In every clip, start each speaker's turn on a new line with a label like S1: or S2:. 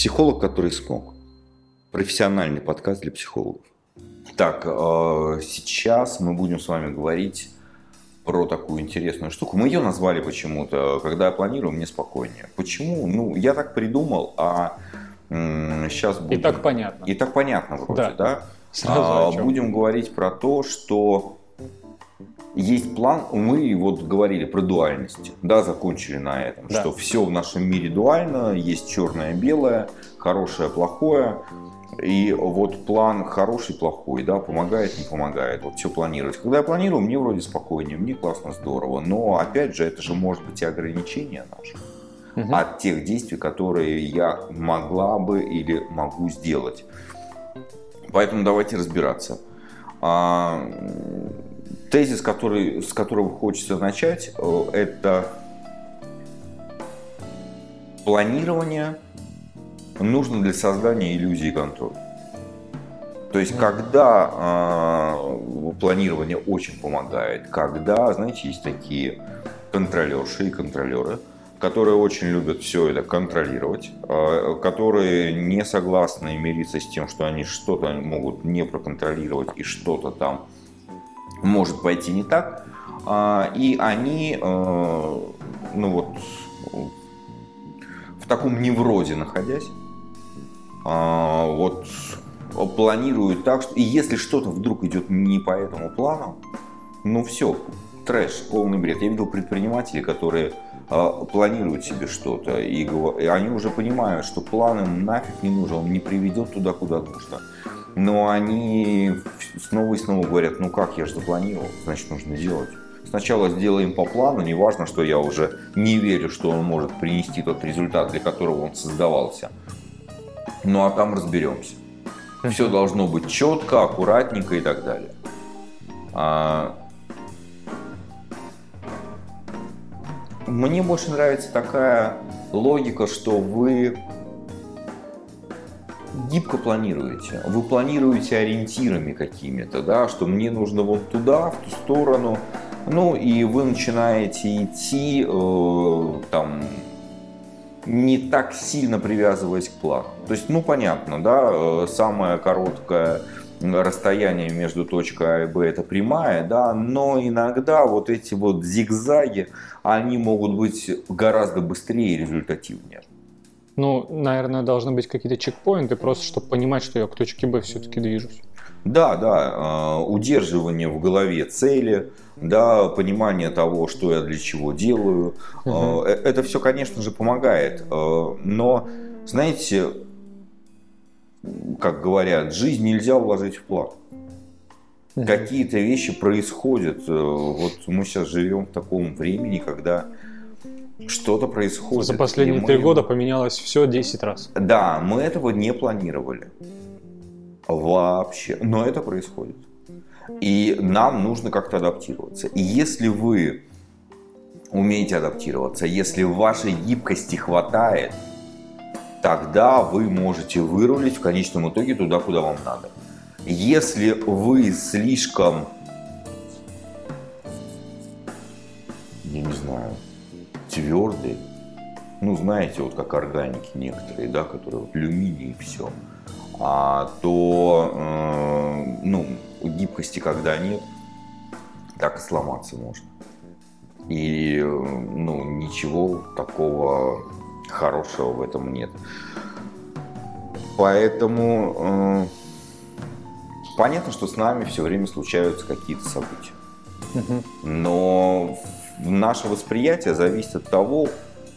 S1: Психолог, который смог. Профессиональный подкаст для психологов. Так, э, сейчас мы будем с вами говорить про такую интересную штуку. Мы ее назвали почему-то, когда я планирую, мне спокойнее. Почему? Ну, я так придумал, а сейчас
S2: будем... И так понятно.
S1: И так понятно вроде, да? да? Сразу а, будем говорить про то, что есть план, мы вот говорили про дуальность, да, закончили на этом, да. что все в нашем мире дуально, есть черное, белое, хорошее, плохое, и вот план хороший, плохой, да, помогает, не помогает, вот все планировать. Когда я планирую, мне вроде спокойнее, мне классно, здорово, но опять же, это же может быть и ограничение наше угу. от тех действий, которые я могла бы или могу сделать. Поэтому давайте разбираться. Тезис, который, с которого хочется начать, э, это планирование нужно для создания иллюзии контроля. То есть, когда э, планирование очень помогает, когда, знаете, есть такие контролерши и контролеры, которые очень любят все это контролировать, э, которые не согласны мириться с тем, что они что-то могут не проконтролировать и что-то там может пойти не так. А, и они, э, ну вот, в таком неврозе находясь, а, вот планируют так, что и если что-то вдруг идет не по этому плану, ну все, трэш, полный бред. Я видел предпринимателей, которые э, планируют себе что-то, и, и они уже понимают, что план им нафиг не нужен, он не приведет туда, куда нужно. Но они снова и снова говорят, ну как, я же запланировал, значит нужно делать. Сначала сделаем по плану, неважно, что я уже не верю, что он может принести тот результат, для которого он создавался. Ну а там разберемся. Все должно быть четко, аккуратненько и так далее. А... Мне больше нравится такая логика, что вы гибко планируете. Вы планируете ориентирами какими-то, да, что мне нужно вот туда, в ту сторону. Ну и вы начинаете идти э, там не так сильно привязываясь к плану. То есть, ну понятно, да, э, самое короткое расстояние между точкой А и Б это прямая, да, но иногда вот эти вот зигзаги, они могут быть гораздо быстрее и результативнее.
S2: Ну, наверное, должны быть какие-то чекпоинты, просто чтобы понимать, что я к точке Б все-таки движусь.
S1: Да, да, а, удерживание в голове цели, да, понимание того, что я для чего делаю. Угу. Это все, конечно же, помогает. Но, знаете, как говорят, жизнь нельзя вложить в план. Угу. Какие-то вещи происходят. Вот мы сейчас живем в таком времени, когда что-то происходит.
S2: За последние три мы... года поменялось все 10 раз.
S1: Да, мы этого не планировали. Вообще. Но это происходит. И нам нужно как-то адаптироваться. И если вы умеете адаптироваться, если вашей гибкости хватает, тогда вы можете вырулить в конечном итоге туда, куда вам надо. Если вы слишком, я не знаю, твердый. Ну, знаете, вот как органики некоторые, да, которые вот алюминий и все. А то, э, ну, гибкости когда нет, так и сломаться можно. И, ну, ничего такого хорошего в этом нет. Поэтому э, понятно, что с нами все время случаются какие-то события. Но наше восприятие зависит от того,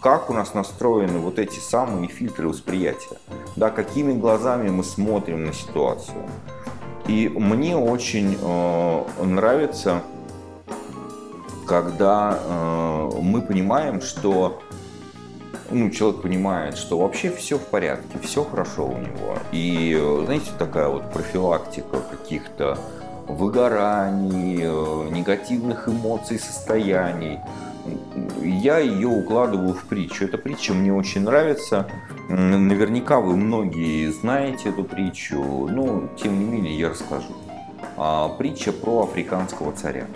S1: как у нас настроены вот эти самые фильтры восприятия, да, какими глазами мы смотрим на ситуацию. И мне очень э, нравится, когда э, мы понимаем, что ну, человек понимает, что вообще все в порядке, все хорошо у него. И, знаете, такая вот профилактика каких-то выгораний, э, негативных эмоций, состояний. Я ее укладываю в притчу. Эта притча мне очень нравится. Наверняка вы многие знаете эту притчу, но тем не менее я расскажу. А, притча про африканского царя.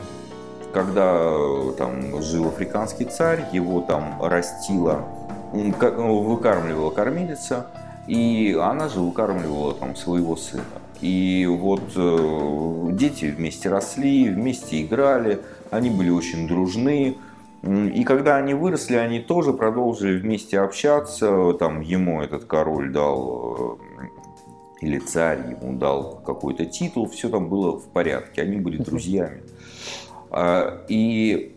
S1: Когда там жил африканский царь, его там растила, выкармливала кормилица, И она же выкармливала там своего сына. И вот э, дети вместе росли, вместе играли, они были очень дружны. И когда они выросли, они тоже продолжили вместе общаться. Там ему этот король дал, э, или царь ему дал какой-то титул, все там было в порядке, они были друзьями. А, и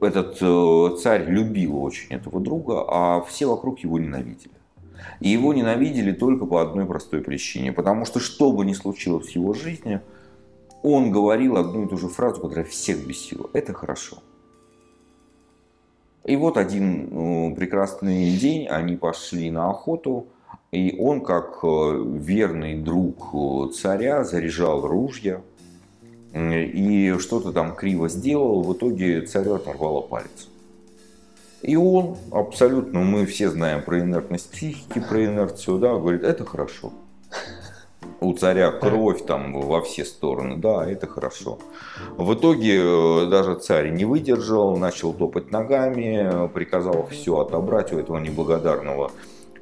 S1: этот э, царь любил очень этого друга, а все вокруг его ненавидели. И его ненавидели только по одной простой причине. Потому что что бы ни случилось в его жизни, он говорил одну и ту же фразу, которая всех бесила. Это хорошо. И вот один ну, прекрасный день они пошли на охоту, и он, как э, верный друг э, царя, заряжал ружья и что-то там криво сделал. В итоге царю оторвало палец. И он абсолютно, мы все знаем про инертность психики, про инерцию, да, говорит, это хорошо. У царя кровь там во все стороны, да, это хорошо. В итоге э, даже царь не выдержал, начал топать ногами, приказал все отобрать у этого неблагодарного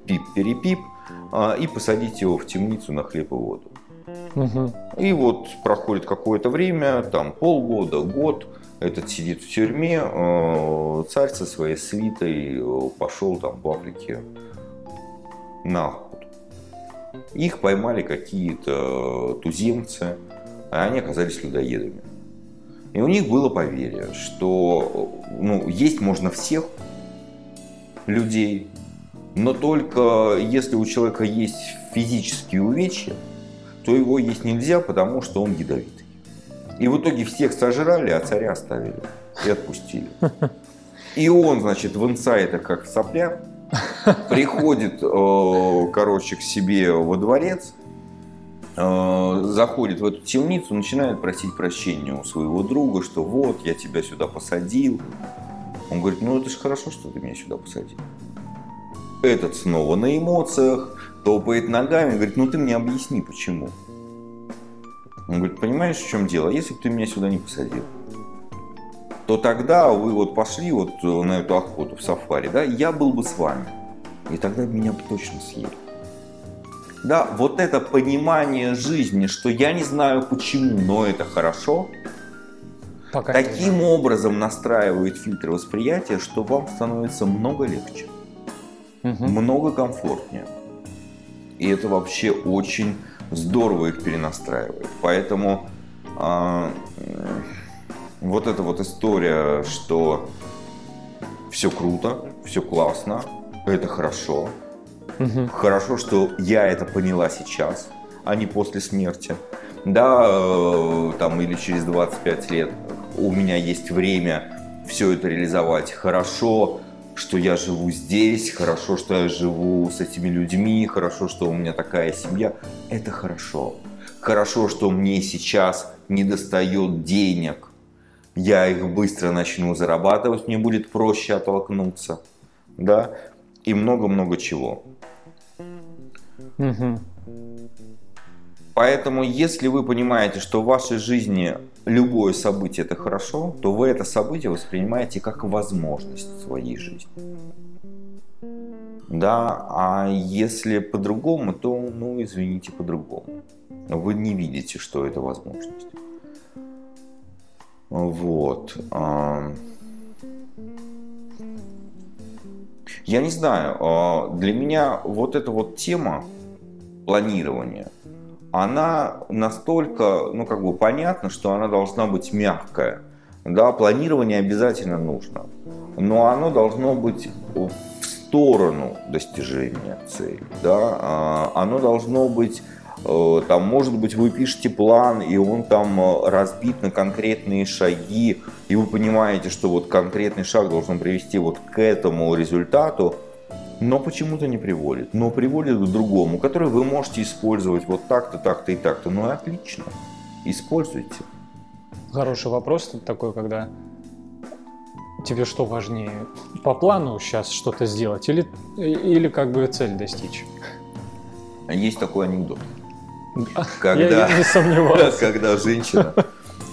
S1: пип-перепип а, и посадить его в темницу на хлеб и воду. Угу. И вот проходит какое-то время, там полгода, год, этот сидит в тюрьме, э, царь со своей свитой э, пошел там в Африке на охоту. Их поймали какие-то туземцы, а они оказались людоедами. И у них было поверье, что ну, есть можно всех людей, но только если у человека есть физические увечья, то его есть нельзя, потому что он ядовитый. И в итоге всех сожрали, а царя оставили и отпустили. И он, значит, в инсайдер, как сопля, приходит, э, короче, к себе во дворец, э, заходит в эту темницу, начинает просить прощения у своего друга, что вот, я тебя сюда посадил. Он говорит, ну это же хорошо, что ты меня сюда посадил. Этот снова на эмоциях, топает ногами, говорит, ну ты мне объясни, почему. Он говорит, понимаешь, в чем дело? Если бы ты меня сюда не посадил, то тогда вы вот пошли вот э, на эту охоту в сафари, да, я был бы с вами. И тогда меня бы точно съели. Да, вот это понимание жизни, что я не знаю почему, но это хорошо, Пока таким образом настраивает фильтр восприятия, что вам становится много легче, угу. много комфортнее. И это вообще очень здорово их перенастраивает. Поэтому э, вот эта вот история, что все круто, все классно, это хорошо. Угу. Хорошо, что я это поняла сейчас, а не после смерти. Да, э, там или через 25 лет у меня есть время все это реализовать. Хорошо, что я живу здесь, хорошо, что я живу с этими людьми, хорошо, что у меня такая семья. Это хорошо. Хорошо, что мне сейчас не достает денег. Я их быстро начну зарабатывать, мне будет проще оттолкнуться. Да? И много-много чего. Угу. Поэтому, если вы понимаете, что в вашей жизни любое событие это хорошо, то вы это событие воспринимаете как возможность своей жизни. Да, а если по-другому, то, ну, извините, по-другому. Вы не видите, что это возможность. Вот. А, я не знаю, а, для меня вот эта вот тема планирования – она настолько, ну, как бы понятно, что она должна быть мягкая. Да, планирование обязательно нужно, но оно должно быть в сторону достижения цели. Да? А, оно должно быть, э, там, может быть, вы пишете план, и он там э, разбит на конкретные шаги, и вы понимаете, что вот конкретный шаг должен привести вот к этому результату, но почему-то не приводит. Но приводит к другому, который вы можете использовать вот так-то, так-то и так-то. Ну и отлично. Используйте.
S2: Хороший вопрос такой, когда тебе что важнее, по плану сейчас что-то сделать или, или как бы цель достичь?
S1: Есть такой анекдот.
S2: Когда, Я не сомневался.
S1: Когда женщина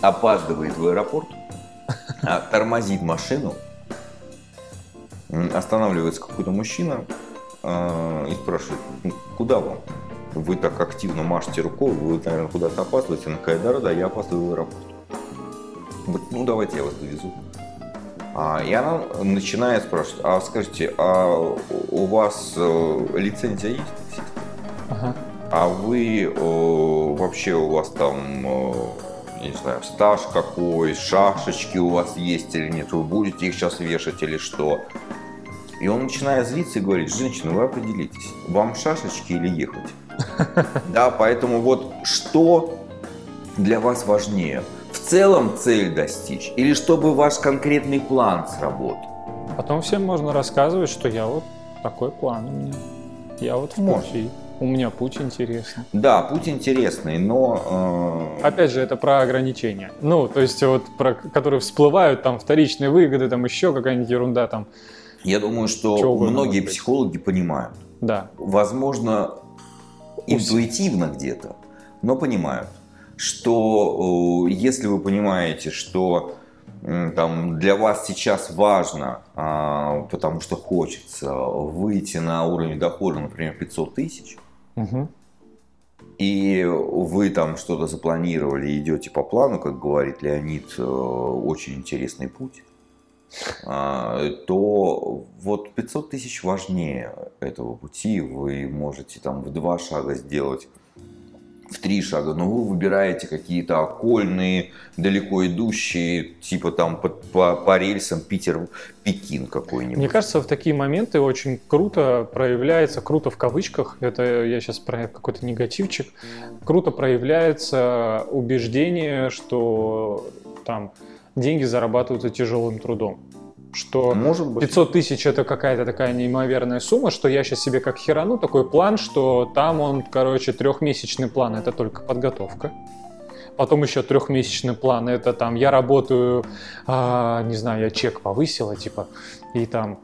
S1: опаздывает в аэропорт, а тормозит машину, останавливается какой-то мужчина э, и спрашивает, «Ну, куда вам? Вы так активно машете рукой, вы, наверное, куда-то опаздываете. Она такая, да, да, я опаздываю в аэропорт. Говорит, ну давайте я вас довезу. А, и она начинает спрашивать, а скажите, а у вас э, лицензия есть?
S2: Ага.
S1: А вы э, вообще у вас там, э, я не знаю, стаж какой, шашечки у вас есть или нет? Вы будете их сейчас вешать или что? И он начинает злиться и говорит, женщина, вы определитесь, вам шашечки или ехать? Да, поэтому вот что для вас важнее? В целом цель достичь или чтобы ваш конкретный план сработал?
S2: Потом всем можно рассказывать, что я вот такой план у меня. Я вот в пути. У меня путь интересный.
S1: Да, путь интересный, но... э,
S2: Опять же, это про ограничения. Ну, то есть вот про которые всплывают, там вторичные выгоды, там еще какая-нибудь ерунда там.
S1: Я думаю, что
S2: Чего
S1: многие психологи понимают.
S2: Да.
S1: возможно, интуитивно где-то, но понимают, что э, если вы понимаете, что там для вас сейчас важно, а, потому что хочется выйти на уровень дохода, например, 500 тысяч,
S2: Мгм.
S1: и вы там что-то запланировали, идете по плану, как говорит Леонид, э, очень интересный путь, то вот 500 тысяч важнее этого пути. Вы можете там в два шага сделать, в три шага, но вы выбираете какие-то окольные, далеко идущие, типа там по, по, по рельсам Питер-Пекин какой-нибудь.
S2: Мне кажется, в такие моменты очень круто проявляется, круто в кавычках, это я сейчас про какой-то негативчик, круто проявляется убеждение, что там деньги зарабатываются тяжелым трудом. Что
S1: Может быть.
S2: 500 тысяч это какая-то такая неимоверная сумма, что я сейчас себе как херану такой план, что там он, короче, трехмесячный план, это только подготовка. Потом еще трехмесячный план, это там я работаю, а, не знаю, я чек повысила, типа, и там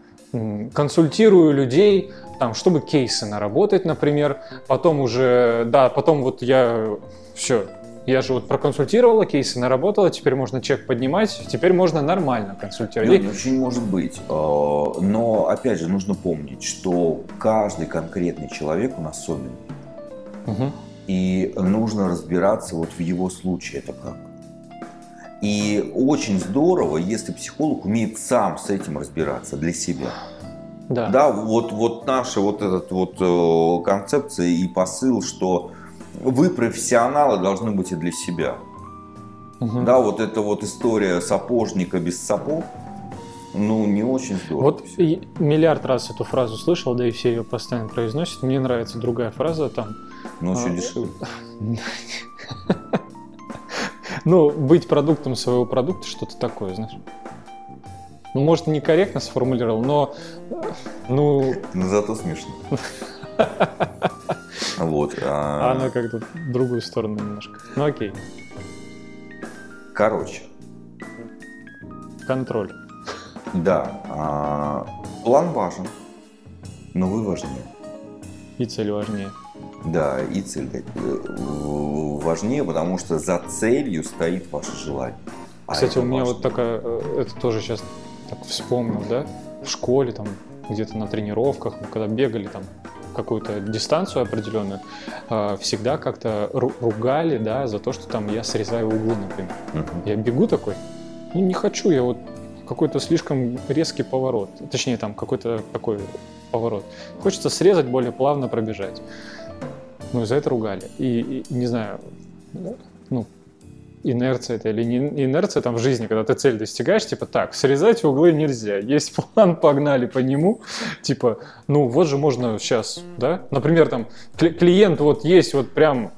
S2: консультирую людей, там, чтобы кейсы наработать, например. Потом уже, да, потом вот я все, я же вот проконсультировала, кейсы наработала, теперь можно чек поднимать, теперь можно нормально консультировать.
S1: Лёнь, очень может быть. Э, Но, опять же, нужно помнить, что каждый конкретный человек он особенный.
S2: Мгм.
S1: И нужно разбираться вот в его случае это как. И очень здорово, если психолог умеет сам с этим разбираться для себя.
S2: Да.
S1: Да, вот, вот наша вот этот вот э, концепция и посыл, что вы профессионалы должны быть и для себя.
S2: Мгм.
S1: Да, вот эта вот история сапожника без сапог, ну, не очень здорово.
S2: Вот
S1: всё.
S2: и миллиард раз эту фразу слышал, да и все ее постоянно произносят. Мне нравится другая фраза там.
S1: Ну, еще
S2: а,
S1: дешевле.
S2: Ну, быть продуктом своего продукта, что-то такое, знаешь. Ну, может, некорректно сформулировал, но, э, ну,
S1: Но зато смешно. Вот. а,
S2: она как-то в другую сторону немножко. Ну, окей,
S1: Короче,
S2: контроль.
S1: да, а, план важен, но вы важнее.
S2: И цель важнее.
S1: Да, и цель э, важнее, потому что за целью стоит ваше желание. А
S2: Кстати, у меня
S1: важно.
S2: вот такая, э, это тоже сейчас так вспомнил, да, в школе там, где-то на тренировках, мы когда бегали там какую-то дистанцию определенную, э, всегда как-то ру- ругали, да, за то, что там я срезаю углы, например.
S1: Мгм.
S2: Я бегу такой, ну не хочу, я вот какой-то слишком резкий поворот, точнее там какой-то такой поворот. Хочется срезать, более плавно пробежать. Ну, за это ругали. И, и не знаю, ну, инерция это или не инерция там в жизни, когда ты цель достигаешь, типа так, срезать углы нельзя, есть план, погнали по нему, типа, ну вот же можно сейчас, да, например, там кли- клиент вот есть вот прям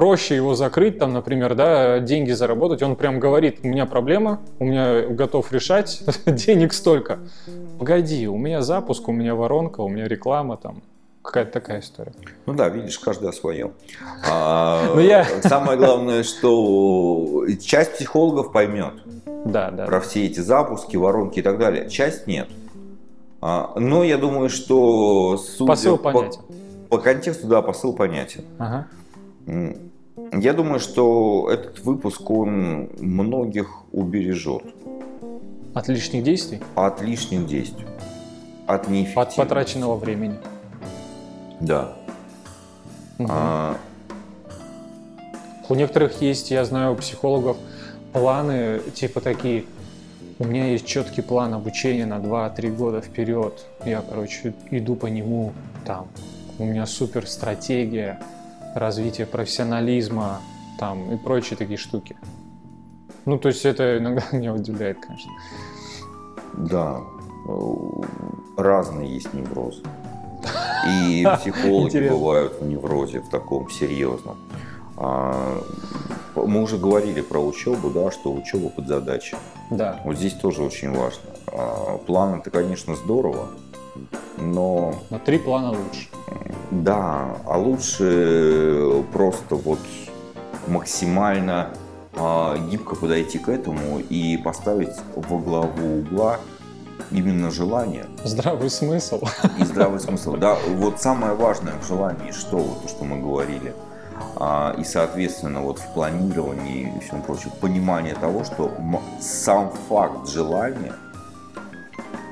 S2: проще его закрыть, там, например, да, деньги заработать, он прям говорит, у меня проблема, у меня готов решать, денег столько. Погоди, у меня запуск, у меня воронка, у меня реклама, там, какая-то такая история.
S1: Ну да, видишь, каждый о своем. А,
S2: Ну, я-
S1: Самое главное, что часть психологов поймет
S2: Да, да.
S1: про все эти запуски, воронки и так далее. Часть нет. А, Но я думаю, что судя
S2: Посыл
S1: по,
S2: понятен.
S1: по контексту, да, посыл понятен.
S2: Ага.
S1: Я думаю, что этот выпуск, он многих убережет
S2: От лишних действий?
S1: от лишних действий. от
S2: От
S1: неэффективности.
S2: потраченного времени.
S1: Да.
S2: Мгм.
S1: А,
S2: У некоторых есть, я знаю, у психологов планы типа такие. У меня есть четкий план обучения на 2-3 года вперед. Я, короче, иду по нему. Там у меня супер стратегия развития профессионализма там и прочие такие штуки. Ну, то есть это иногда меня удивляет, конечно.
S1: Да, э, разные есть неврозы. И психологи
S2: Интересно.
S1: бывают в неврозе, в таком серьезном. А, Мы уже говорили про учебу, да, что учеба под задачей.
S2: Да.
S1: Вот здесь тоже очень важно. А, План это, конечно, здорово, но
S2: Но три плана лучше.
S1: да, а лучше просто вот максимально а, гибко подойти к этому и поставить во главу угла именно желание
S2: Здравый смысл.
S1: и здравый смысл. Да, вот самое важное в желании, что вот то, что мы говорили. А, и, соответственно, вот в планировании и всем прочем, понимание того, что сам факт желания,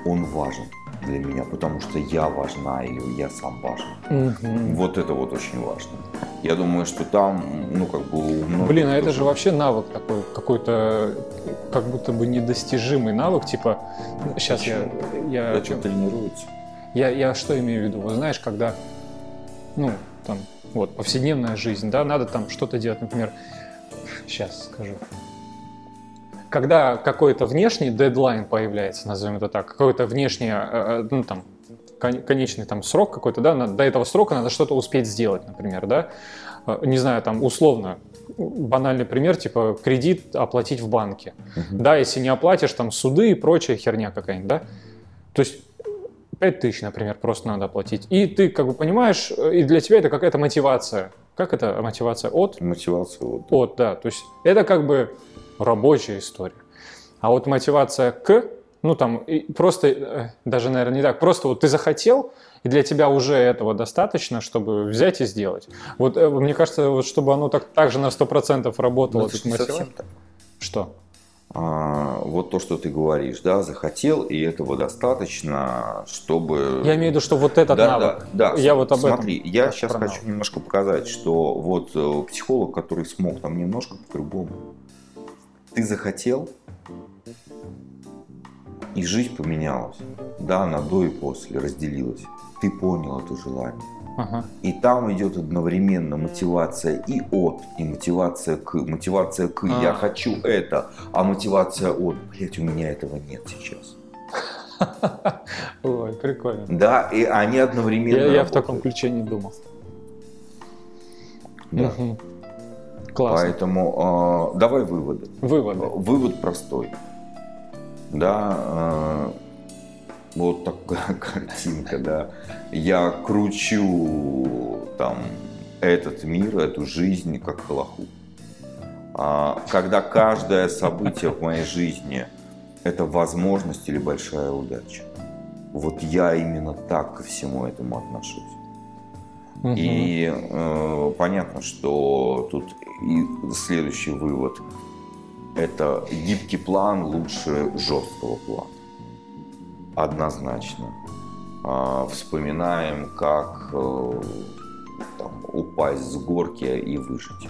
S1: он важен для меня, потому что я важна или я сам важен.
S2: Мгм.
S1: Вот это вот очень важно. Я думаю, что там, ну, как бы многих
S2: Блин, а это же вообще навык такой, какой-то как будто бы недостижимый навык, типа, сейчас я, я,
S1: Зачем тренируется?
S2: я, я что имею в виду? Вот знаешь, когда, ну, там, вот, повседневная жизнь, да, надо там что-то делать, например, сейчас скажу. Когда какой-то внешний дедлайн появляется, назовем это так, какой-то внешний, э, э, ну, там, конечный там срок какой-то, да, до этого срока надо что-то успеть сделать, например, да, Э, не знаю, там, условно, банальный пример, типа, кредит оплатить в банке.
S1: Мгм.
S2: Да, если не оплатишь, там, суды и прочая херня какая-нибудь, да, то есть 5 тысяч, например, просто надо оплатить. И ты как бы понимаешь, э, и для тебя это какая-то мотивация. Как это мотивация? От?
S1: Мотивация вот.
S2: От, да. То есть это как бы рабочая история. А вот мотивация к, ну там просто, э, даже, наверное, не так, просто вот ты захотел, и для тебя уже этого достаточно, чтобы взять и сделать. Вот э, мне кажется, вот чтобы оно так, так же на 100% работало,
S1: Ну, это
S2: как
S1: не
S2: мотивация.
S1: совсем так.
S2: Что?
S1: А, вот то, что ты говоришь, да, захотел, и этого достаточно, чтобы...
S2: Я имею в виду, что вот этот
S1: да,
S2: навык.
S1: Да, да.
S2: Я вот об этом
S1: Смотри, я
S2: про
S1: сейчас
S2: навык.
S1: хочу немножко показать, что вот э, психолог, который смог там немножко по-другому. Ты захотел, и жизнь поменялась. Да, на до и после разделилась. Ты понял это желание.
S2: Ага.
S1: И там идет одновременно мотивация и от, и мотивация к. Мотивация к я
S2: А.
S1: хочу это, а мотивация от, блять, у меня этого нет сейчас.
S2: Ой, прикольно.
S1: Да, и они одновременно.
S2: Я, я в таком ключе не думал.
S1: Да.
S2: Мгм. Классно.
S1: Поэтому э, давай выводы.
S2: Выводы.
S1: Вывод простой. Да, э, вот такая картинка, да. Я кручу там этот мир, эту жизнь как колоху. А, когда каждое событие в моей жизни это возможность или большая удача. Вот я именно так ко всему этому отношусь.
S2: Мгм.
S1: И э, понятно, что тут и следующий вывод – это гибкий план лучше жесткого плана. Однозначно. А, вспоминаем, как э, там, упасть с горки и выжить.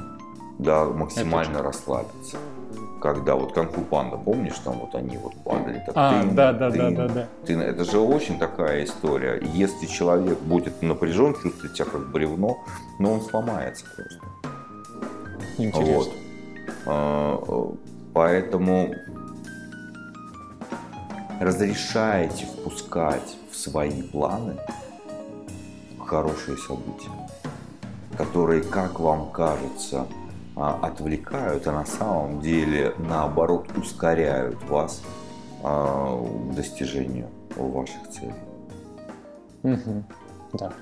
S1: Да, максимально расслабиться. Когда вот Канфу Панда, помнишь, там вот они вот падали. Так,
S2: А,
S1: тын,
S2: да, да, да,
S1: тын,
S2: да, да.
S1: ты- это же очень такая история. Если человек будет напряжен, чувствует себя как бревно, но он сломается просто.
S2: Интересно.
S1: Вот. Поэтому разрешаете впускать в свои планы хорошие события, которые, как вам кажется, а, отвлекают, а на самом деле, наоборот, ускоряют вас а, к достижению ваших целей.
S2: Мгм. Да.